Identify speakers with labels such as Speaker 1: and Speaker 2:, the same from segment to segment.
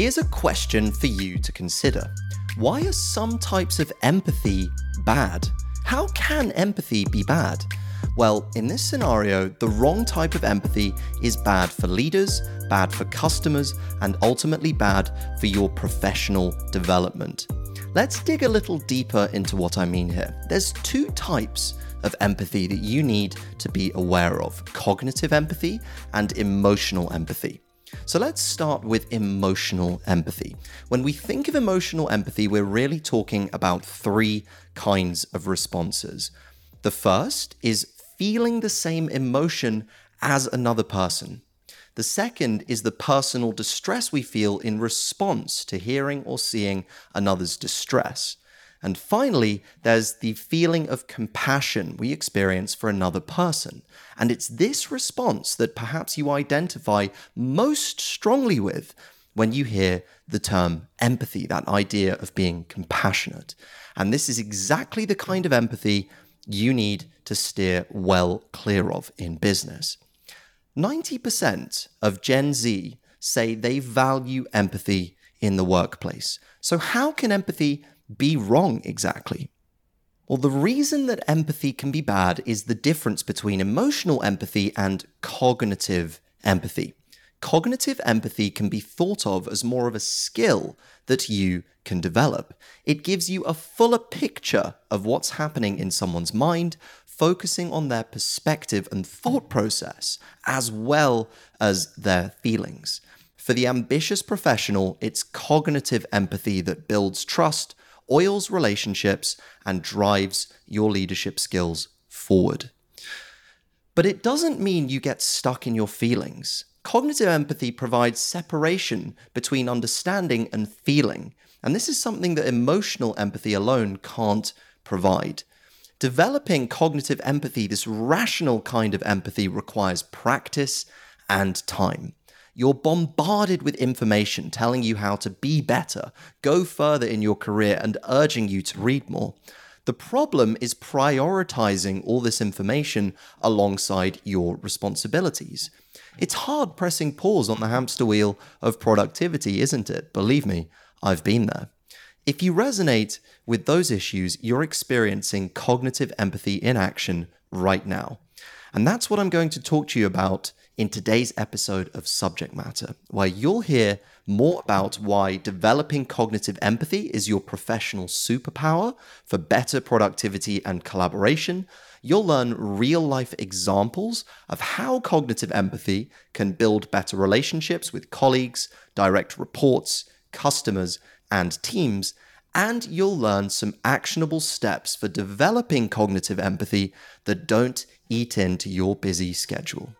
Speaker 1: Here's a question for you to consider Why are some types of empathy bad? How can empathy be bad? Well, in this scenario, the wrong type of empathy is bad for leaders, bad for customers, and ultimately bad for your professional development. Let's dig a little deeper into what I mean here. There's two types of empathy that you need to be aware of cognitive empathy and emotional empathy. So let's start with emotional empathy. When we think of emotional empathy, we're really talking about three kinds of responses. The first is feeling the same emotion as another person. The second is the personal distress we feel in response to hearing or seeing another's distress. And finally, there's the feeling of compassion we experience for another person. And it's this response that perhaps you identify most strongly with when you hear the term empathy, that idea of being compassionate. And this is exactly the kind of empathy you need to steer well clear of in business. 90% of Gen Z say they value empathy in the workplace. So, how can empathy be wrong exactly? Well, the reason that empathy can be bad is the difference between emotional empathy and cognitive empathy. Cognitive empathy can be thought of as more of a skill that you can develop. It gives you a fuller picture of what's happening in someone's mind, focusing on their perspective and thought process, as well as their feelings. For the ambitious professional, it's cognitive empathy that builds trust, oils relationships, and drives your leadership skills forward. But it doesn't mean you get stuck in your feelings. Cognitive empathy provides separation between understanding and feeling, and this is something that emotional empathy alone can't provide. Developing cognitive empathy, this rational kind of empathy, requires practice and time. You're bombarded with information telling you how to be better, go further in your career, and urging you to read more. The problem is prioritizing all this information alongside your responsibilities. It's hard pressing pause on the hamster wheel of productivity, isn't it? Believe me, I've been there. If you resonate with those issues, you're experiencing cognitive empathy in action right now. And that's what I'm going to talk to you about in today's episode of Subject Matter, where you'll hear more about why developing cognitive empathy is your professional superpower for better productivity and collaboration you'll learn real life examples of how cognitive empathy can build better relationships with colleagues, direct reports, customers, and teams. And you'll learn some actionable steps for developing cognitive empathy that don't eat into your busy schedule.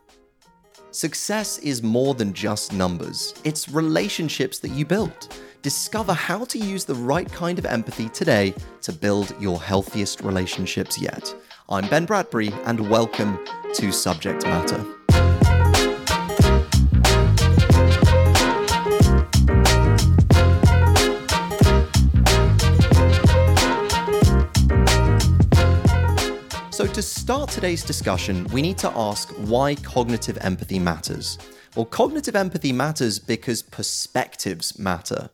Speaker 1: Success is more than just numbers, it's relationships that you build. Discover how to use the right kind of empathy today to build your healthiest relationships yet. I'm Ben Bradbury, and welcome to Subject Matter. To start today's discussion, we need to ask why cognitive empathy matters. Well, cognitive empathy matters because perspectives matter.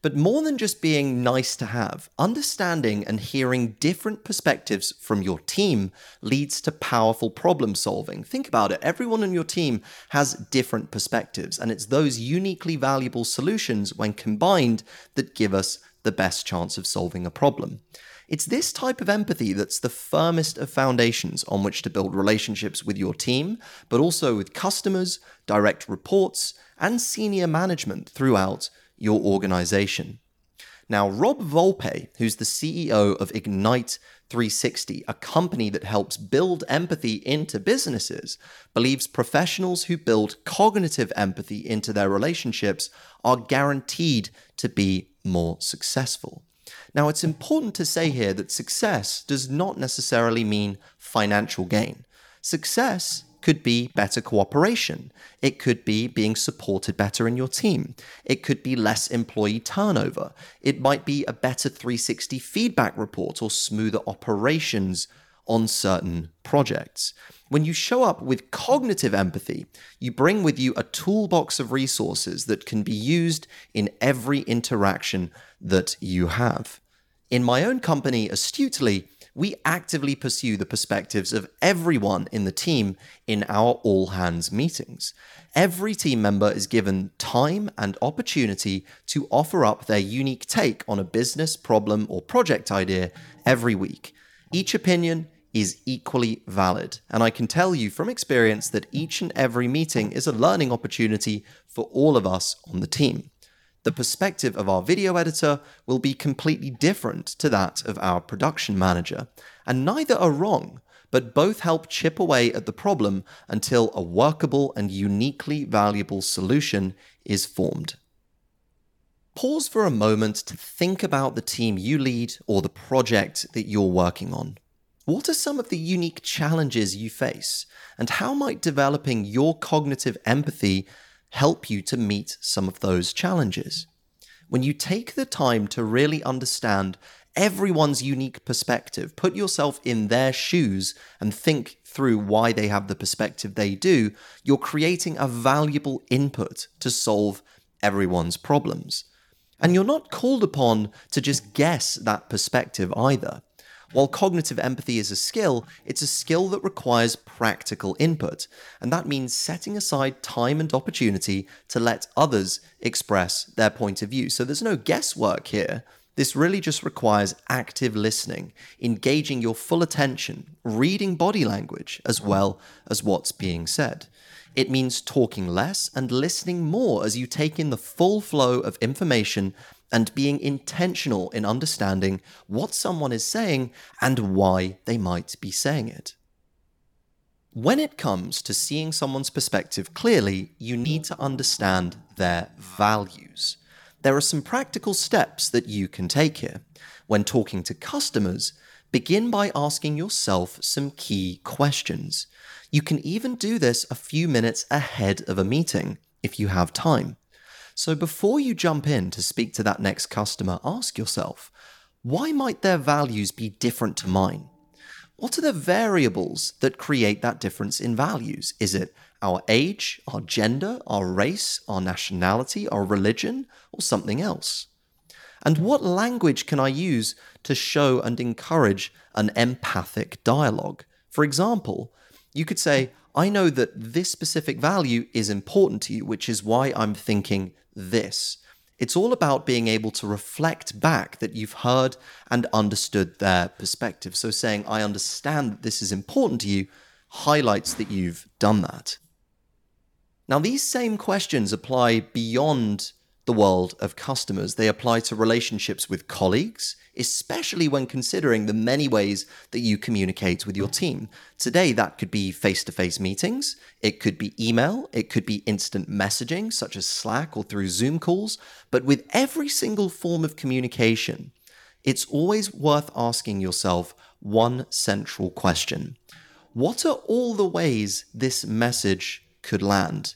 Speaker 1: But more than just being nice to have, understanding and hearing different perspectives from your team leads to powerful problem solving. Think about it. Everyone on your team has different perspectives, and it's those uniquely valuable solutions, when combined, that give us the best chance of solving a problem. It's this type of empathy that's the firmest of foundations on which to build relationships with your team, but also with customers, direct reports, and senior management throughout your organization. Now, Rob Volpe, who's the CEO of Ignite 360, a company that helps build empathy into businesses, believes professionals who build cognitive empathy into their relationships are guaranteed to be more successful. Now, it's important to say here that success does not necessarily mean financial gain. Success could be better cooperation. It could be being supported better in your team. It could be less employee turnover. It might be a better 360 feedback report or smoother operations on certain projects. When you show up with cognitive empathy, you bring with you a toolbox of resources that can be used in every interaction that you have. In my own company, Astutely, we actively pursue the perspectives of everyone in the team in our all hands meetings. Every team member is given time and opportunity to offer up their unique take on a business problem or project idea every week. Each opinion is equally valid, and I can tell you from experience that each and every meeting is a learning opportunity for all of us on the team the perspective of our video editor will be completely different to that of our production manager. And neither are wrong, but both help chip away at the problem until a workable and uniquely valuable solution is formed. Pause for a moment to think about the team you lead or the project that you're working on. What are some of the unique challenges you face, and how might developing your cognitive empathy help you to meet some of those challenges. When you take the time to really understand everyone's unique perspective, put yourself in their shoes and think through why they have the perspective they do, you're creating a valuable input to solve everyone's problems. And you're not called upon to just guess that perspective either. While cognitive empathy is a skill, it's a skill that requires practical input, and that means setting aside time and opportunity to let others express their point of view. So there's no guesswork here. This really just requires active listening, engaging your full attention, reading body language as well as what's being said. It means talking less and listening more as you take in the full flow of information and being intentional in understanding what someone is saying and why they might be saying it. When it comes to seeing someone's perspective clearly, you need to understand their values. There are some practical steps that you can take here. When talking to customers, begin by asking yourself some key questions. You can even do this a few minutes ahead of a meeting if you have time. So before you jump in to speak to that next customer, ask yourself why might their values be different to mine? What are the variables that create that difference in values? Is it our age, our gender, our race, our nationality, our religion, or something else? And what language can I use to show and encourage an empathic dialogue? For example, you could say, I know that this specific value is important to you, which is why I'm thinking this. It's all about being able to reflect back that you've heard and understood their perspective. So saying, I understand that this is important to you, highlights that you've done that. Now, these same questions apply beyond the world of customers. They apply to relationships with colleagues, especially when considering the many ways that you communicate with your team. Today, that could be face to face meetings, it could be email, it could be instant messaging, such as Slack or through Zoom calls. But with every single form of communication, it's always worth asking yourself one central question What are all the ways this message could land?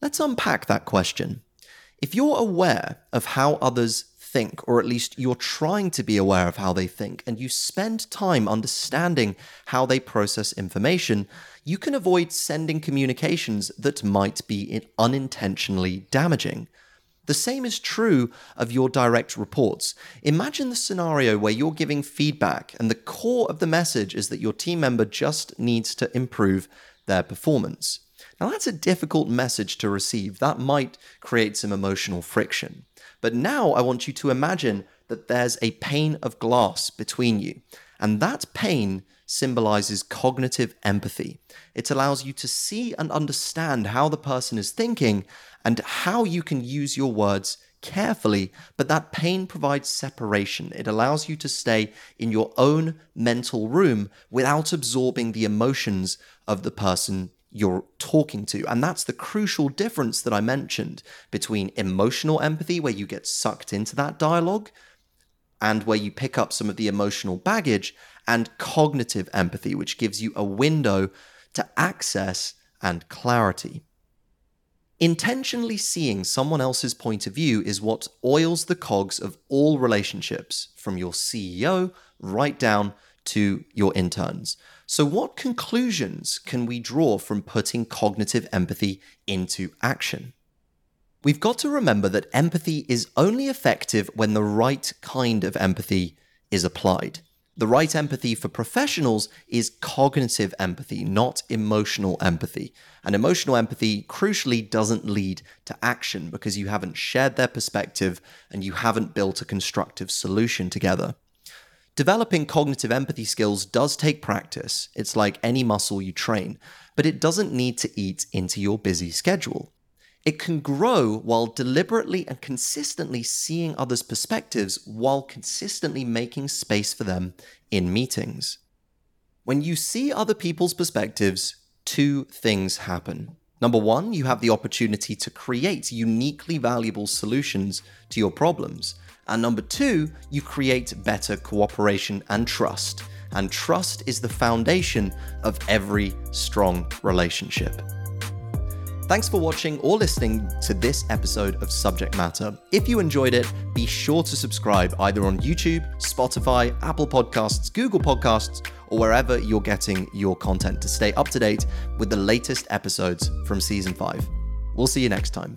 Speaker 1: Let's unpack that question. If you're aware of how others think, or at least you're trying to be aware of how they think, and you spend time understanding how they process information, you can avoid sending communications that might be unintentionally damaging. The same is true of your direct reports. Imagine the scenario where you're giving feedback, and the core of the message is that your team member just needs to improve their performance. Now, that's a difficult message to receive. That might create some emotional friction. But now I want you to imagine that there's a pane of glass between you. And that pane symbolizes cognitive empathy. It allows you to see and understand how the person is thinking and how you can use your words carefully, but that pane provides separation. It allows you to stay in your own mental room without absorbing the emotions of the person you're talking to. And that's the crucial difference that I mentioned between emotional empathy, where you get sucked into that dialogue and where you pick up some of the emotional baggage, and cognitive empathy, which gives you a window to access and clarity. Intentionally seeing someone else's point of view is what oils the cogs of all relationships, from your CEO right down to your interns. So, what conclusions can we draw from putting cognitive empathy into action? We've got to remember that empathy is only effective when the right kind of empathy is applied. The right empathy for professionals is cognitive empathy, not emotional empathy. And emotional empathy, crucially, doesn't lead to action because you haven't shared their perspective and you haven't built a constructive solution together. Developing cognitive empathy skills does take practice. It's like any muscle you train, but it doesn't need to eat into your busy schedule. It can grow while deliberately and consistently seeing others' perspectives while consistently making space for them in meetings. When you see other people's perspectives, two things happen. Number one, you have the opportunity to create uniquely valuable solutions to your problems. And number two, you create better cooperation and trust. And trust is the foundation of every strong relationship. Thanks for watching or listening to this episode of Subject Matter. If you enjoyed it, be sure to subscribe either on YouTube, Spotify, Apple Podcasts, Google Podcasts, or wherever you're getting your content to stay up to date with the latest episodes from season 5. We'll see you next time.